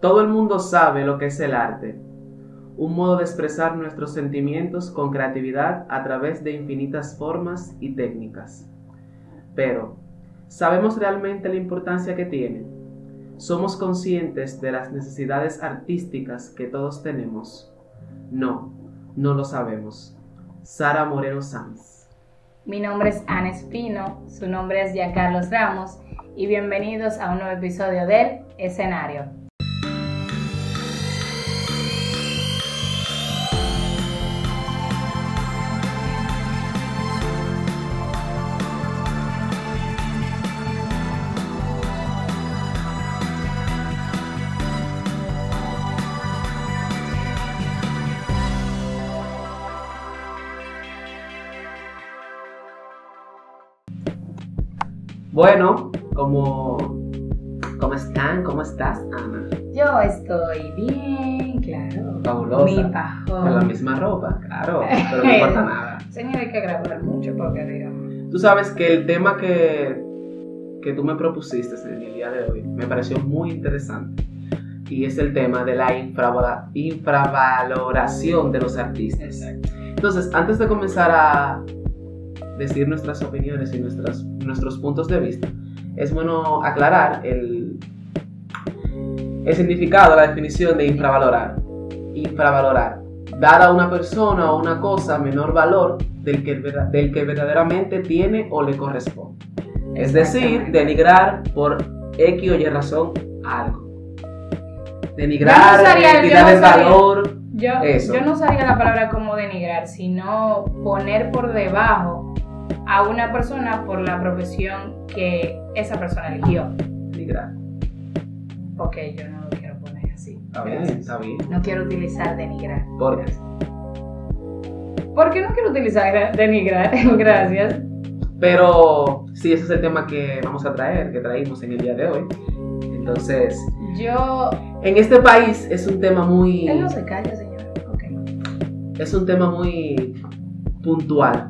Todo el mundo sabe lo que es el arte, un modo de expresar nuestros sentimientos con creatividad a través de infinitas formas y técnicas. Pero, ¿sabemos realmente la importancia que tiene? ¿Somos conscientes de las necesidades artísticas que todos tenemos? No, no lo sabemos. Sara Moreno Sanz. Mi nombre es Ana Espino, su nombre es Giancarlos Ramos y bienvenidos a un nuevo episodio del Escenario. Bueno, como ¿Cómo están? ¿Cómo estás, Ana? Yo estoy bien, claro. Fabulosa. Mi pajón. Con la misma ropa, claro, pero no importa nada. Señor, hay que grabar mucho porque digamos. Tú sabes que el tema que, que tú me propusiste en el día de hoy me pareció muy interesante y es el tema de la infravaloración de los artistas. Entonces, antes de comenzar a decir nuestras opiniones y nuestras, nuestros puntos de vista, es bueno aclarar el, el significado, la definición de infravalorar. Infravalorar. Dar a una persona o una cosa menor valor del que, del que verdaderamente tiene o le corresponde. Es decir, denigrar por X o Y razón algo. Denigrar, quitarle valor. Yo, yo no usaría la palabra como denigrar, sino poner por debajo a una persona por la profesión que esa persona eligió. Denigrar. Ok, yo no lo quiero poner así. Está bien, está bien. No quiero utilizar denigrar. ¿Por qué? ¿Por qué no quiero utilizar denigrar? Gracias. Pero sí, ese es el tema que vamos a traer, que traímos en el día de hoy. Entonces, yo... En este país es un tema muy... Él no se calla, señor. Ok. Es un tema muy puntual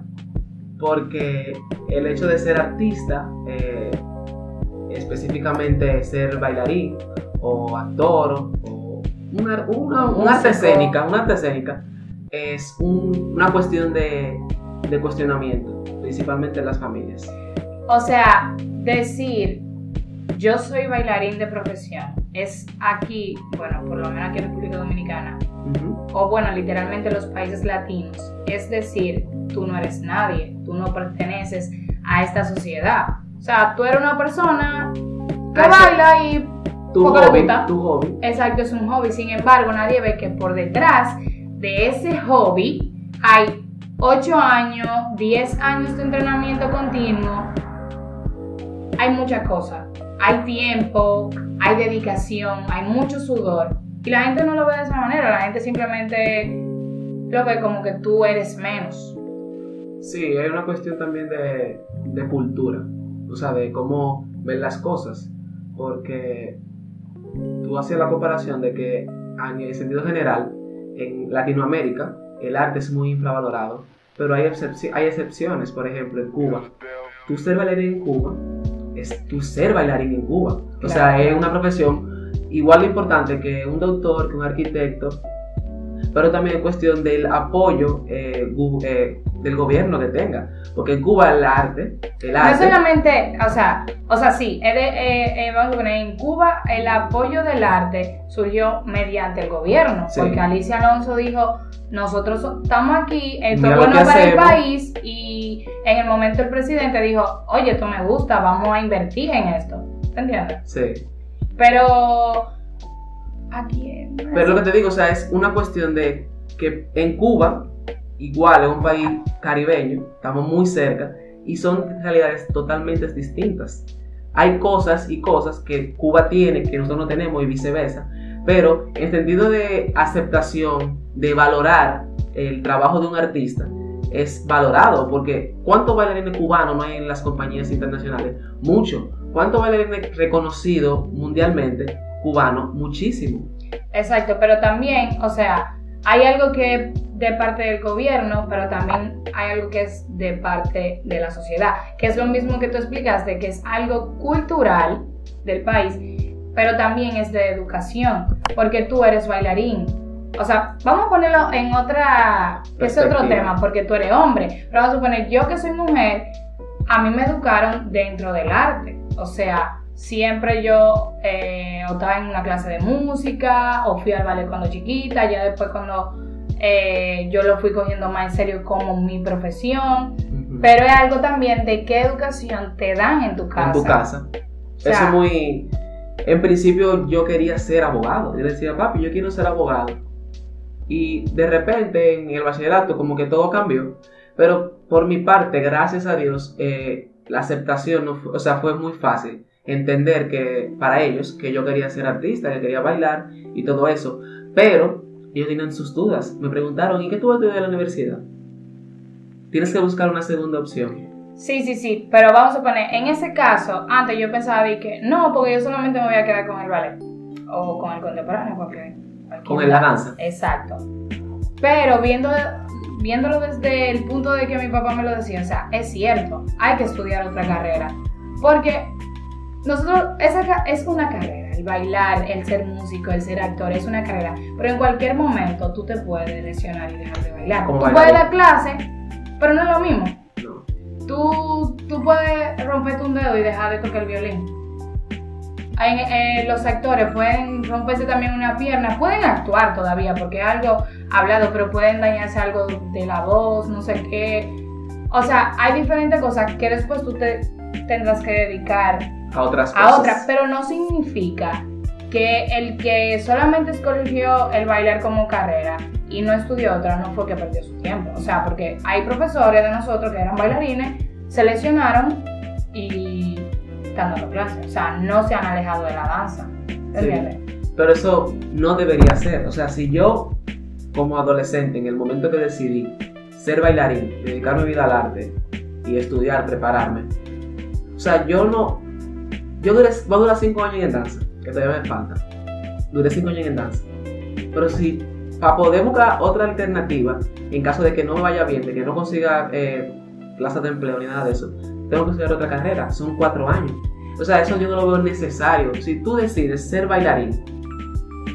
porque el hecho de ser artista, eh, específicamente ser bailarín o actor o una, una, arte escénica, una arte escénica, es una cuestión de, de cuestionamiento, principalmente en las familias. O sea, decir yo soy bailarín de profesión, es aquí, bueno, por lo menos aquí en República Dominicana, o bueno, literalmente los países latinos, es decir, tú no eres nadie, tú no perteneces a esta sociedad. O sea, tú eres una persona que baila y tu hobby, tu hobby. Exacto, es un hobby. Sin embargo, nadie ve que por detrás de ese hobby hay 8 años, 10 años de entrenamiento continuo. Hay muchas cosas. Hay tiempo, hay dedicación, hay mucho sudor. Y la gente no lo ve de esa manera. La gente simplemente lo ve como que tú eres menos. Sí, hay una cuestión también de, de cultura, o sea, de cómo ver las cosas, porque tú hacías la comparación de que en el sentido general, en Latinoamérica, el arte es muy infravalorado, pero hay, hay excepciones, por ejemplo, en Cuba. Tú ser bailarín en Cuba es tú ser bailarín en Cuba. O sea, es una profesión igual de importante que un doctor, que un arquitecto, pero también es cuestión del apoyo eh, eh, del gobierno que tenga. Porque en Cuba el arte, el arte. No solamente, o sea, o sea, sí, eh, vamos a poner, en Cuba el apoyo del arte surgió mediante el gobierno. Porque Alicia Alonso dijo, nosotros estamos aquí, esto es bueno para el país y en el momento el presidente dijo, oye, esto me gusta, vamos a invertir en esto. ¿Te entiendes? Sí. Pero Aquí Pero lo que te digo, o sea, es una cuestión de que en Cuba, igual es un país caribeño, estamos muy cerca, y son realidades totalmente distintas. Hay cosas y cosas que Cuba tiene que nosotros no tenemos y viceversa, pero en sentido de aceptación, de valorar el trabajo de un artista, es valorado, porque ¿cuántos bailarines cubanos no hay en las compañías internacionales? Mucho. ¿Cuántos bailarines reconocidos mundialmente cubano muchísimo. Exacto, pero también, o sea, hay algo que de parte del gobierno, pero también hay algo que es de parte de la sociedad, que es lo mismo que tú explicaste, que es algo cultural del país, pero también es de educación. porque tú eres bailarín. O sea, vamos a ponerlo en otra, es otro tema, porque tú eres hombre. Pero vamos a suponer, yo que soy mujer, a mí me educaron dentro del arte. O sea, siempre yo eh, o estaba en una clase de música, o fui al ballet cuando chiquita, ya después cuando eh, yo lo fui cogiendo más en serio como mi profesión. Pero es algo también de qué educación te dan en tu casa. en tu casa. sea- Eso es muy... En principio yo quería ser abogado. Yo decía, papi, yo quiero ser abogado. Y de repente en el bachillerato como que todo cambió. Pero por mi parte, gracias a Dios, eh, la aceptación, no o sea, fue muy fácil. Entender que para ellos, que yo quería ser artista, que quería bailar y todo eso. Pero ellos tenían sus dudas. Me preguntaron, ¿y qué tú vas a estudiar en la universidad? Tienes que buscar una segunda opción. Sí, sí, sí, pero vamos a poner, en ese caso, antes yo pensaba que no, porque yo solamente me voy a quedar con el ballet o con el contemporáneo, porque Con la danza. Exacto. Pero viendo, viéndolo desde el punto de que mi papá me lo decía, o sea, es cierto, hay que estudiar otra carrera, porque nosotros, esa es una carrera, el bailar, el ser músico, el ser actor, es una carrera, pero en cualquier momento tú te puedes lesionar y dejar de bailar. Tú bailarín. puedes dar clase, pero no es lo mismo. No. Tú, tú puedes romperte un dedo y dejar de tocar el violín. Eh, los actores pueden romperse también una pierna, pueden actuar todavía porque algo hablado, pero pueden dañarse algo de la voz, no sé qué. O sea, hay diferentes cosas que después tú te tendrás que dedicar A otras cosas. a otras, pero no significa que el que solamente escogió el bailar como carrera y no estudió otra no fue que perdió su tiempo. O sea, porque hay profesores de nosotros que eran bailarines, se lesionaron y dando clases. O sea, no se han alejado de la danza. ¿Te Sí. Pero eso no debería ser. O sea, si yo, como adolescente, en el momento que decidí ser bailarín, dedicar mi vida al arte y estudiar, prepararme, o sea, yo no. Yo duré, voy a durar 5 años en danza, que todavía me falta. Duré 5 años en danza. Pero si, para poder buscar otra alternativa, en caso de que no me vaya bien, de que no consiga eh, plazas de empleo ni nada de eso, tengo que estudiar otra carrera. Son 4 años. O sea, eso yo no lo veo necesario. Si tú decides ser bailarín,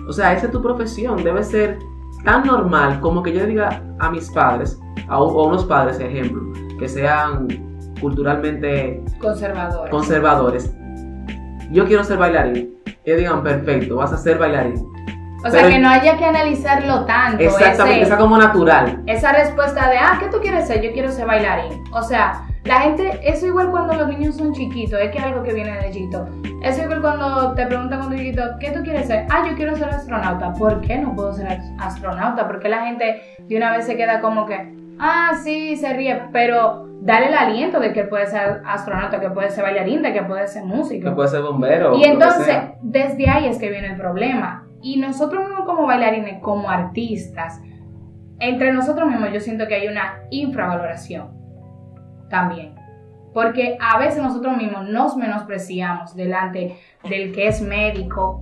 o sea, esa es tu profesión, debe ser tan normal como que yo le diga a mis padres, a, a unos padres, ejemplo, que sean culturalmente Conservadores. conservadores. Yo quiero ser bailarín. Ellos digan, perfecto, vas a ser bailarín. o sea, que no haya que analizarlo tanto. Exactamente, ese- sea como natural. esa respuesta de, ah, ¿qué tú quieres ser? Yo quiero ser bailarín. O sea, la gente, eso igual cuando los niños son chiquitos, es que es algo que viene de chiquito. Eso igual cuando te preguntan cuando chiquito, ¿qué tú quieres ser? Ah, yo quiero ser astronauta. ¿Por qué no puedo ser astronauta? Porque la gente de una vez se queda como que, ah, sí, se ríe, pero dale el aliento de que puede ser astronauta, que puede ser bailarín, de que puede ser músico. Que puede ser bombero. Y entonces, desde ahí es que viene el problema. Y nosotros mismos como bailarines, como artistas, entre nosotros mismos yo siento que hay una infravaloración también. Porque a veces nosotros mismos nos menospreciamos delante del que es médico.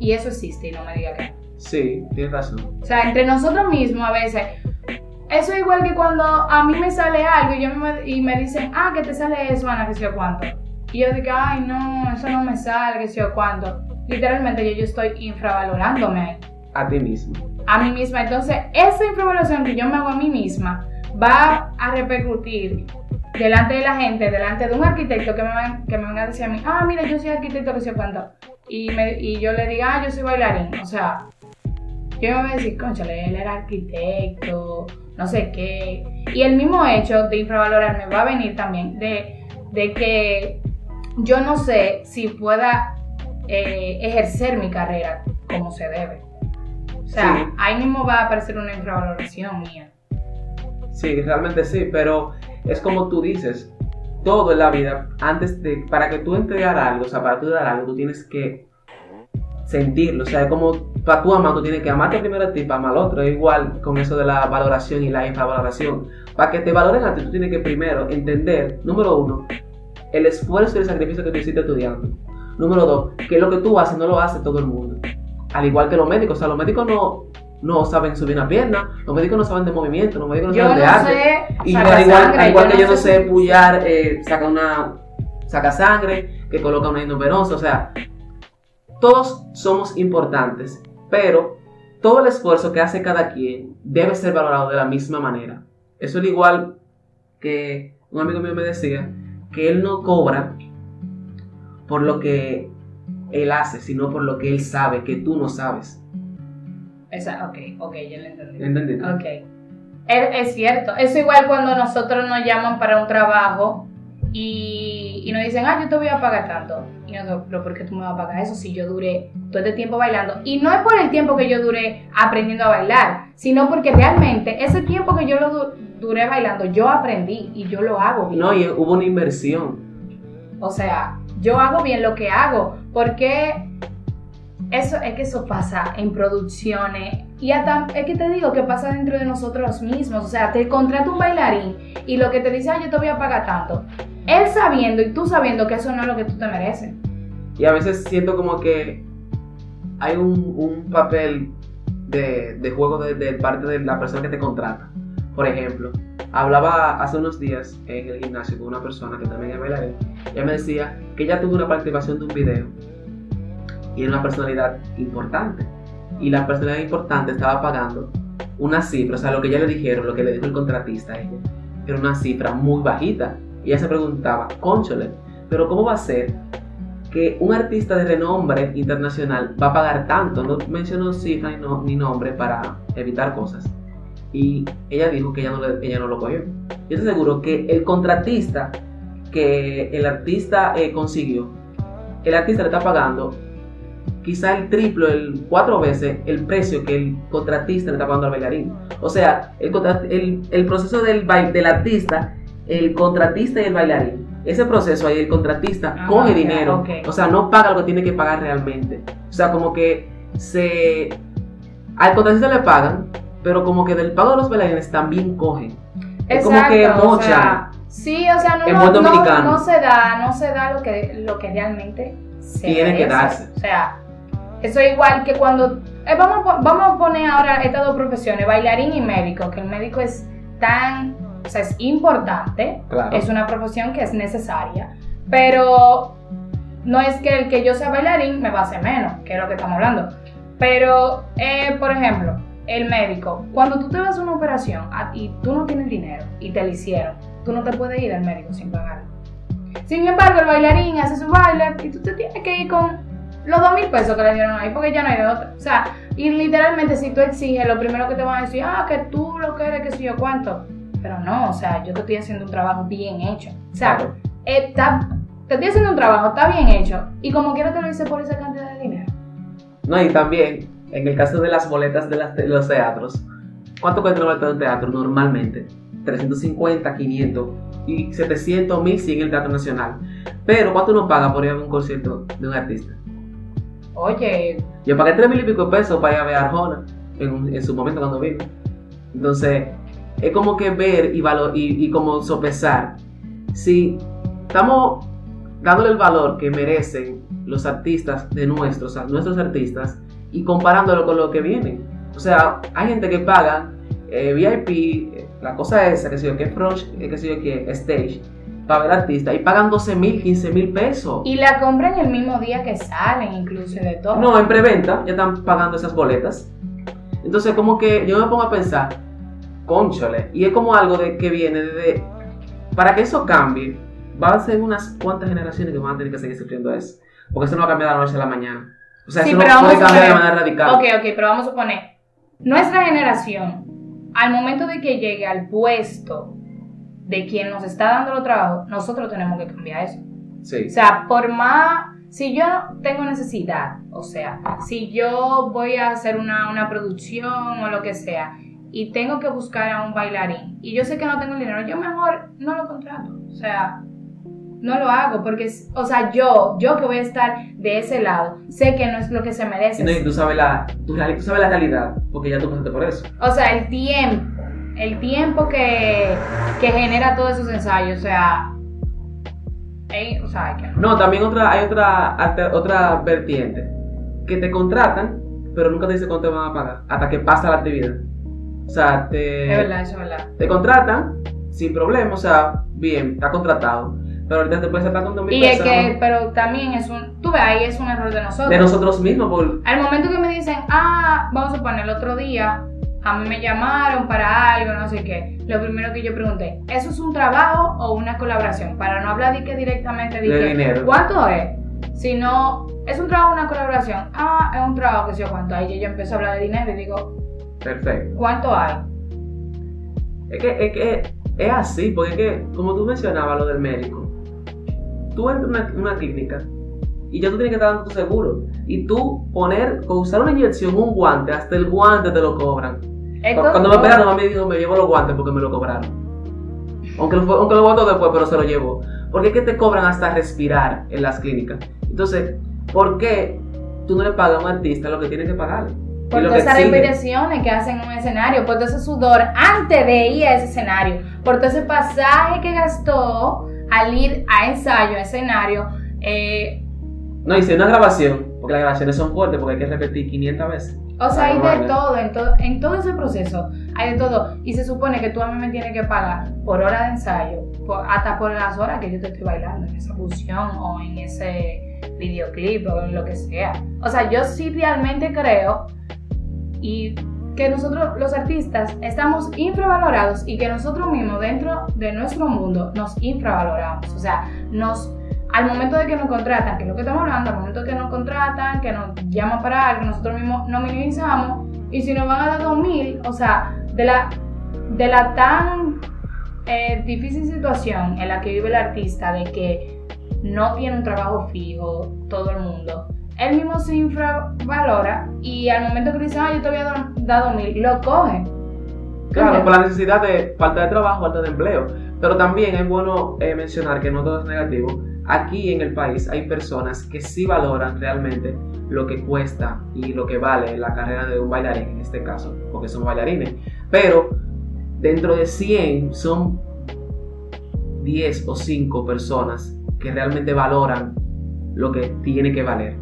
Y eso existe, y no me diga que no. Sí, tienes razón. O sea, entre nosotros mismos a veces. Eso es igual que cuando a mí me sale algo y, yo me, y me dicen, ah, que te sale eso, Ana, que sé yo cuánto. Y yo digo, ay, no, eso no me sale, que sé yo cuánto. Literalmente yo, yo estoy infravalorándome ahí, A ti mismo. a mí misma. Entonces, esa infravaloración que yo me hago a mí misma va a repercutir delante de la gente, delante de un arquitecto que me, va- que me venga a decir a mí, ah, mira, yo soy arquitecto, que yo cuánto. Y, me, y yo le diga, ah, yo soy bailarín. O sea, yo me voy a decir, conchale, él era arquitecto, no sé qué. Y el mismo hecho de infravalorarme va a venir también de, de que yo no sé si pueda eh, ejercer mi carrera como se debe. O sea, Sí. ahí mismo va a aparecer una infravaloración mía. Sí, realmente sí, pero es como tú dices, todo en la vida, antes de, para que tú entregar algo, o sea, para tú dar algo, tú tienes que sentirlo, o sea, es como para tú amar, tú tienes que amarte primero a ti, para amar al otro, es igual con eso de la valoración y la infravaloración. Para que te valoren a ti, tú tienes que primero entender, número uno, el esfuerzo y el sacrificio que tú hiciste estudiando. Número dos, que lo que tú haces no lo hace todo el mundo. Al igual que los médicos, o sea, los médicos no, no saben subir una pierna, los médicos no saben de movimiento, los médicos no Yo saben no de arte. sé, Y yo, igual, sangre, que yo no sé sé pullar, eh, saca una saca sangre, que coloca una endovenosa, o sea, todos somos importantes Pero todo el esfuerzo que hace cada quien debe ser valorado de la misma manera. Eso es igual que un amigo mío me decía que él no cobra por lo que él hace, sino por lo que él sabe, que tú no sabes. Esa, ok, ok, ya lo entendí. Ok. Es, es cierto. Es igual cuando nosotros nos llaman para un trabajo y, y nos dicen, ah, yo te voy a pagar tanto. Y nosotros, pero ¿por qué tú me vas a pagar eso si yo duré todo este tiempo bailando? Y no es por el tiempo que yo duré aprendiendo a bailar, sino porque realmente ese tiempo que yo lo du- duré bailando, yo aprendí y yo lo hago bien. No, y hubo una inversión. O sea, yo hago bien lo que hago, porque eso es que eso pasa en producciones y hasta es que te digo que pasa dentro de nosotros mismos. O sea, te contrata un bailarín y lo que te dice, ah, yo te voy a pagar tanto. Él sabiendo y tú sabiendo que eso no es lo que tú te mereces. Y a veces siento como que hay un, un papel de, de juego de, parte de la persona que te contrata. Por ejemplo, hablaba hace unos días en el gimnasio con una persona que también es bailarín. Ella me decía que ella tuvo una participación de un video y era una personalidad importante. Y la personalidad importante estaba pagando una cifra, o sea, lo que ella le dijeron, lo que le dijo el contratista a ella, era una cifra muy bajita. Y ella se preguntaba, conchole, pero ¿cómo va a ser que un artista de renombre internacional va a pagar tanto? No mencionó cifra ni, no- ni nombre para evitar cosas. Y ella dijo que ella no, ella no lo cogió. Yo te aseguro que el contratista que el artista eh, consiguió, el artista le está pagando quizá el triplo, el cuatro veces el precio que el contratista le está pagando al bailarín. O sea, el, contra- el, el proceso del, del artista, el contratista y el bailarín. Ese proceso ahí, el contratista Ah, coge dinero, o sea, no paga lo que tiene que pagar realmente. O sea, como que se... Al contratista le pagan, pero como que del pago de los bailarines también cogen. Es como que Exacto, o sea, sí, o sea, no, no, no- se da, no se da lo que, lo que realmente se Tiene que merece. darse. O sea, eso es igual que cuando eh, vamos, vamos a poner ahora estas dos profesiones, bailarín y médico, que el médico es tan, o sea, es importante, Claro. es una profesión que es necesaria, pero no es que el que yo sea bailarín me va a hacer menos, que es lo que estamos hablando. Pero, eh, por ejemplo, el médico, cuando tú te vas a una operación y tú no tienes dinero y te la hicieron, tú no te puedes ir al médico sin pagarlo. Sin embargo, el bailarín hace su baile y tú te tienes que ir con los dos mil pesos que le dieron ahí porque ya no hay de otra. O sea, y literalmente si tú exiges, lo primero que te van a decir, ah, que tú lo que eres, que sé yo cuánto. Pero no, o sea, yo te estoy haciendo un trabajo bien hecho. O sea, está, te estoy haciendo un trabajo, está bien hecho. Y como quiera te lo hice por esa cantidad de dinero. No, y también, en el caso de las boletas de, las- de los teatros, ¿cuánto cuesta una boleta de un teatro normalmente? 350, 500 y 700, 1100 en el Teatro Nacional. Pero, ¿cuánto uno paga por ir a un concierto de un artista? Oye, Yo pagué 3 mil y pico de pesos para ir a ver a Arjona en, en su momento cuando vino. Entonces, es como que ver y, valor, y, como sopesar si estamos dándole el valor que merecen los artistas de nuestros, nuestros artistas y comparándolo con lo que vienen. O sea, hay gente que paga eh, VIP, eh, la cosa esa, que sé yo, que es que que stage, para ver artistas y pagan 12 mil, 15 mil pesos. y la compran el mismo día que salen, incluso de todo. No, en preventa ya están pagando esas boletas. Entonces, como que yo me pongo a pensar, conchole, y es como algo de que viene de. Para que eso cambie, va a ser unas cuantas generaciones que van a tener que seguir sufriendo eso. Porque eso no va a cambiar de la noche a la mañana. O sea, Sí, eso pero no vamos puede a cambiar de manera radical. Ok, ok, pero vamos a suponer, nuestra generación, al momento de que llegue al puesto de quien nos está dando los trabajos, nosotros tenemos que cambiar eso. Sí. O sea, por más, si yo tengo necesidad, o sea, si yo voy a hacer una, una producción o lo que sea, y tengo que buscar a un bailarín, y yo sé que no tengo el dinero, yo mejor no lo contrato. O sea, no lo hago, porque, o sea, yo, yo que voy a estar de ese lado, sé que no es lo que se merece. Y no, y tú sabes la, tú, tú sabes la realidad, porque ya tú pasaste por eso. O sea, el tiempo, el tiempo que, que genera todos esos ensayos, o sea, o sea, que no. También otra, hay otra, otra vertiente. Que te contratan, pero nunca te dicen cuánto te van a pagar. Hasta que pasa la actividad. O sea, te, Es verdad, eso es verdad. te contratan sin problema, o sea, bien, está contratado. Pero ahorita te puedes sacar con dos mil Y es que, pero también es un, Tú ves, ahí es un error de nosotros. De nosotros mismos. Por... Al momento que me dicen, ah, vamos a poner el otro día, a mí me llamaron para algo, no sé qué. Lo primero que yo pregunté, ¿eso es un trabajo o una colaboración? Para no hablar de que directamente De dije, dinero. ¿cuánto es? Si no, ¿es un trabajo o una colaboración? Ah, es un trabajo que sé yo cuánto hay. Y yo empiezo a hablar de dinero y digo, Perfecto. ¿cuánto hay? Es que, es que es así, porque es que, como tú mencionabas lo del médico, tú entras a una, una clínica y ya tú tienes que estar dando tu seguro. Y tú poner, con usar una inyección, un guante, hasta el guante te lo cobran. Esto- Cuando me operaron, me dijo, me llevo los guantes porque me lo cobraron. Aunque lo, aunque lo después, pero se lo llevo. Porque es que te cobran hasta respirar en las clínicas. Entonces, ¿por qué tú no le pagas a un artista lo que tienes que pagarle? Por todas esas repeticiones que hacen en un escenario, por todo ese sudor antes de ir a ese escenario, por todo ese pasaje que gastó al ir a ensayo, a escenario. eh, No, hice una grabación, porque las grabaciones son fuertes, porque hay que repetir 500 veces. O sea, hay Ay, de todo, en, todo, en todo ese proceso, hay de todo. Y se supone que tú a mí me tienes que pagar por hora de ensayo, por- hasta por las horas que yo te estoy bailando en esa función o en ese videoclip o en lo que sea. O sea, yo sí realmente creo y que nosotros los artistas estamos infravalorados y que nosotros mismos dentro de nuestro mundo nos infravaloramos. O sea, nos al momento de que nos contratan, que es lo que estamos hablando, al momento de que nos contratan, que nos llaman para algo, nosotros mismos nos minimizamos y si nos van a dar 2000, o sea, de la, de la tan eh, difícil situación en la que vive el artista de que no tiene un trabajo fijo, todo el mundo, él mismo se infravalora y al momento que dice, ah, yo te había dado- dado mil, lo coge. Claro, por la necesidad de falta de trabajo, falta de empleo. Pero también es bueno eh, mencionar que no todo es negativo. Aquí en el país hay personas que sí valoran realmente lo que cuesta y lo que vale la carrera de un bailarín, en este caso, porque son bailarines. Pero dentro de 100 son 10 o 5 personas que realmente valoran lo que tiene que valer.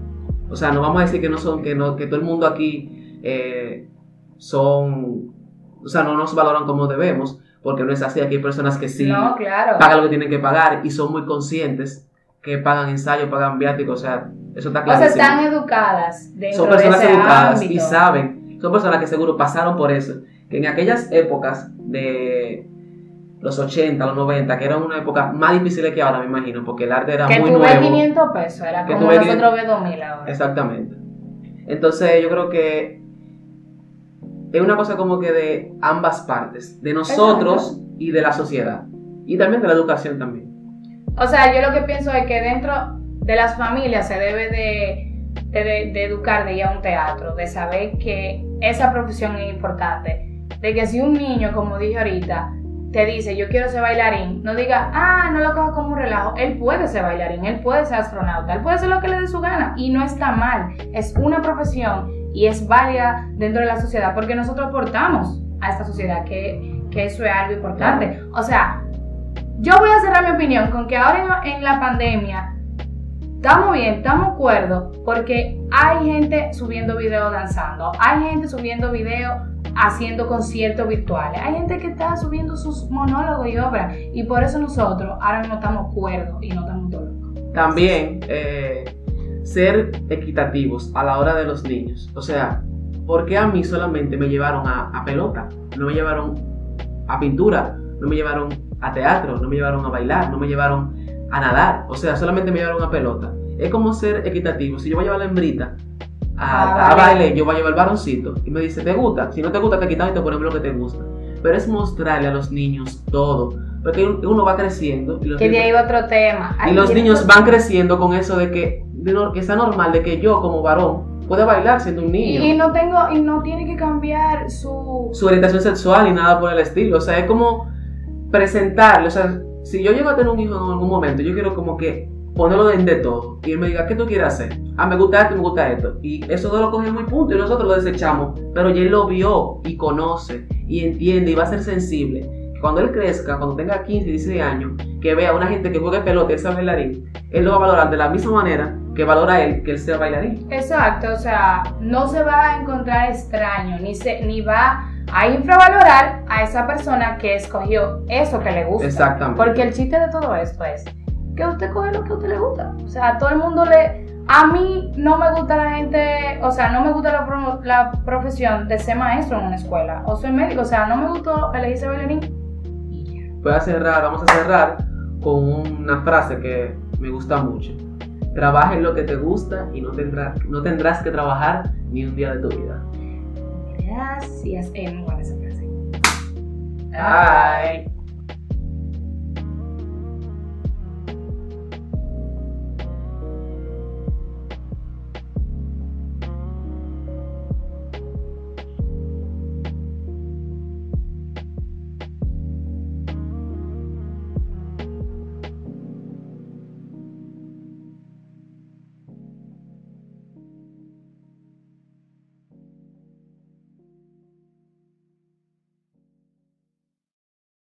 O sea, no vamos a decir que no son, que no, que todo el mundo aquí eh, son, o sea, no nos valoran como debemos, porque no es así. Aquí hay personas que sí No, claro. pagan lo que tienen que pagar y son muy conscientes que pagan ensayo, pagan viáticos, o sea, eso está O sea, están educadas dentro son personas de ese educadas ámbito. y saben, son personas que seguro pasaron por eso, que en aquellas épocas de los 80, los 90, que eran una época más difícil que ahora, me imagino, porque el arte era Que muy tú ves nuevo. 500 pesos, era Que como nosotros ves 2000 ahora. Exactamente. Entonces yo creo que es una cosa como que de ambas partes, de nosotros y de la sociedad. Y también de la educación también. O sea, yo lo que pienso es que dentro de las familias se debe de, de- de- de educar de ir a un teatro, de saber que esa profesión es importante. De que si un niño, como dije ahorita, te dice yo quiero ser bailarín, no diga, ah, no lo coja como un relajo. Él puede ser bailarín, él puede ser astronauta, él puede ser lo que le dé su gana y no está mal. Es una profesión y es válida dentro de la sociedad porque nosotros aportamos a esta sociedad que, que eso es algo importante. O sea, yo voy a cerrar mi opinión con que ahora en, la pandemia estamos bien, estamos cuerdos, porque hay gente subiendo videos danzando, hay gente subiendo videos haciendo conciertos virtuales, hay gente que está subiendo sus monólogos y obras, y por eso nosotros ahora mismo estamos cuerdos y no estamos todos locos. También eh, ser equitativos a la hora de los niños. O sea, ¿por qué a mí solamente me llevaron a, a pelota? No me llevaron a pintura, no me llevaron a teatro, no me llevaron a bailar, no me llevaron a nadar. O sea, solamente me llevaron a pelota. Es como ser equitativo. Si yo voy a llevar la hembrita a, Ah, a baile, yo voy a llevar el varoncito y me dice, ¿te gusta? Si no te gusta, te quitamos y te ponemos lo que te gusta. Pero es mostrarle a los niños todo. Porque uno va creciendo y los Que niños- otro tema. y los niños otro- van creciendo con eso de que, de no- que sea normal, de que yo como varón pueda bailar siendo un niño. Y no tengo, y no tiene que cambiar su, Su orientación sexual y nada por el estilo. O sea, es como presentarle. O sea, si yo llego a tener un hijo en algún momento, yo quiero como que ponerlo de, de todo. Y él me diga, ¿qué tú quieres hacer? Ah, me gusta esto, me gusta esto. Y eso no lo coge muy punto y nosotros lo desechamos. Pero ya él lo vio y conoce y entiende y va a ser sensible. Cuando él crezca, cuando tenga 15, 16 años, que vea a una gente que juegue pelota y sea bailarín, él lo va a valorar de la misma manera que valora él que él sea bailarín. Exacto, o sea, no se va a encontrar extraño, ni, se, ni va a infravalorar a esa persona que escogió eso que le gusta. Exactamente. Porque el chiste de todo esto es que usted coge lo que a usted le gusta. O sea, a todo el mundo le, A mí no me gusta la gente, o sea, no me gusta la, pro- la profesión de ser maestro en una escuela. O soy médico, o sea, no me gustó elegirse bailarín. Y ya. Voy a cerrar, vamos a cerrar con una frase que me gusta mucho. Trabaja en lo que te gusta y no tendrás, no tendrás que trabajar ni un día de tu vida. Gracias. Eh, muy buena esa frase. Bye.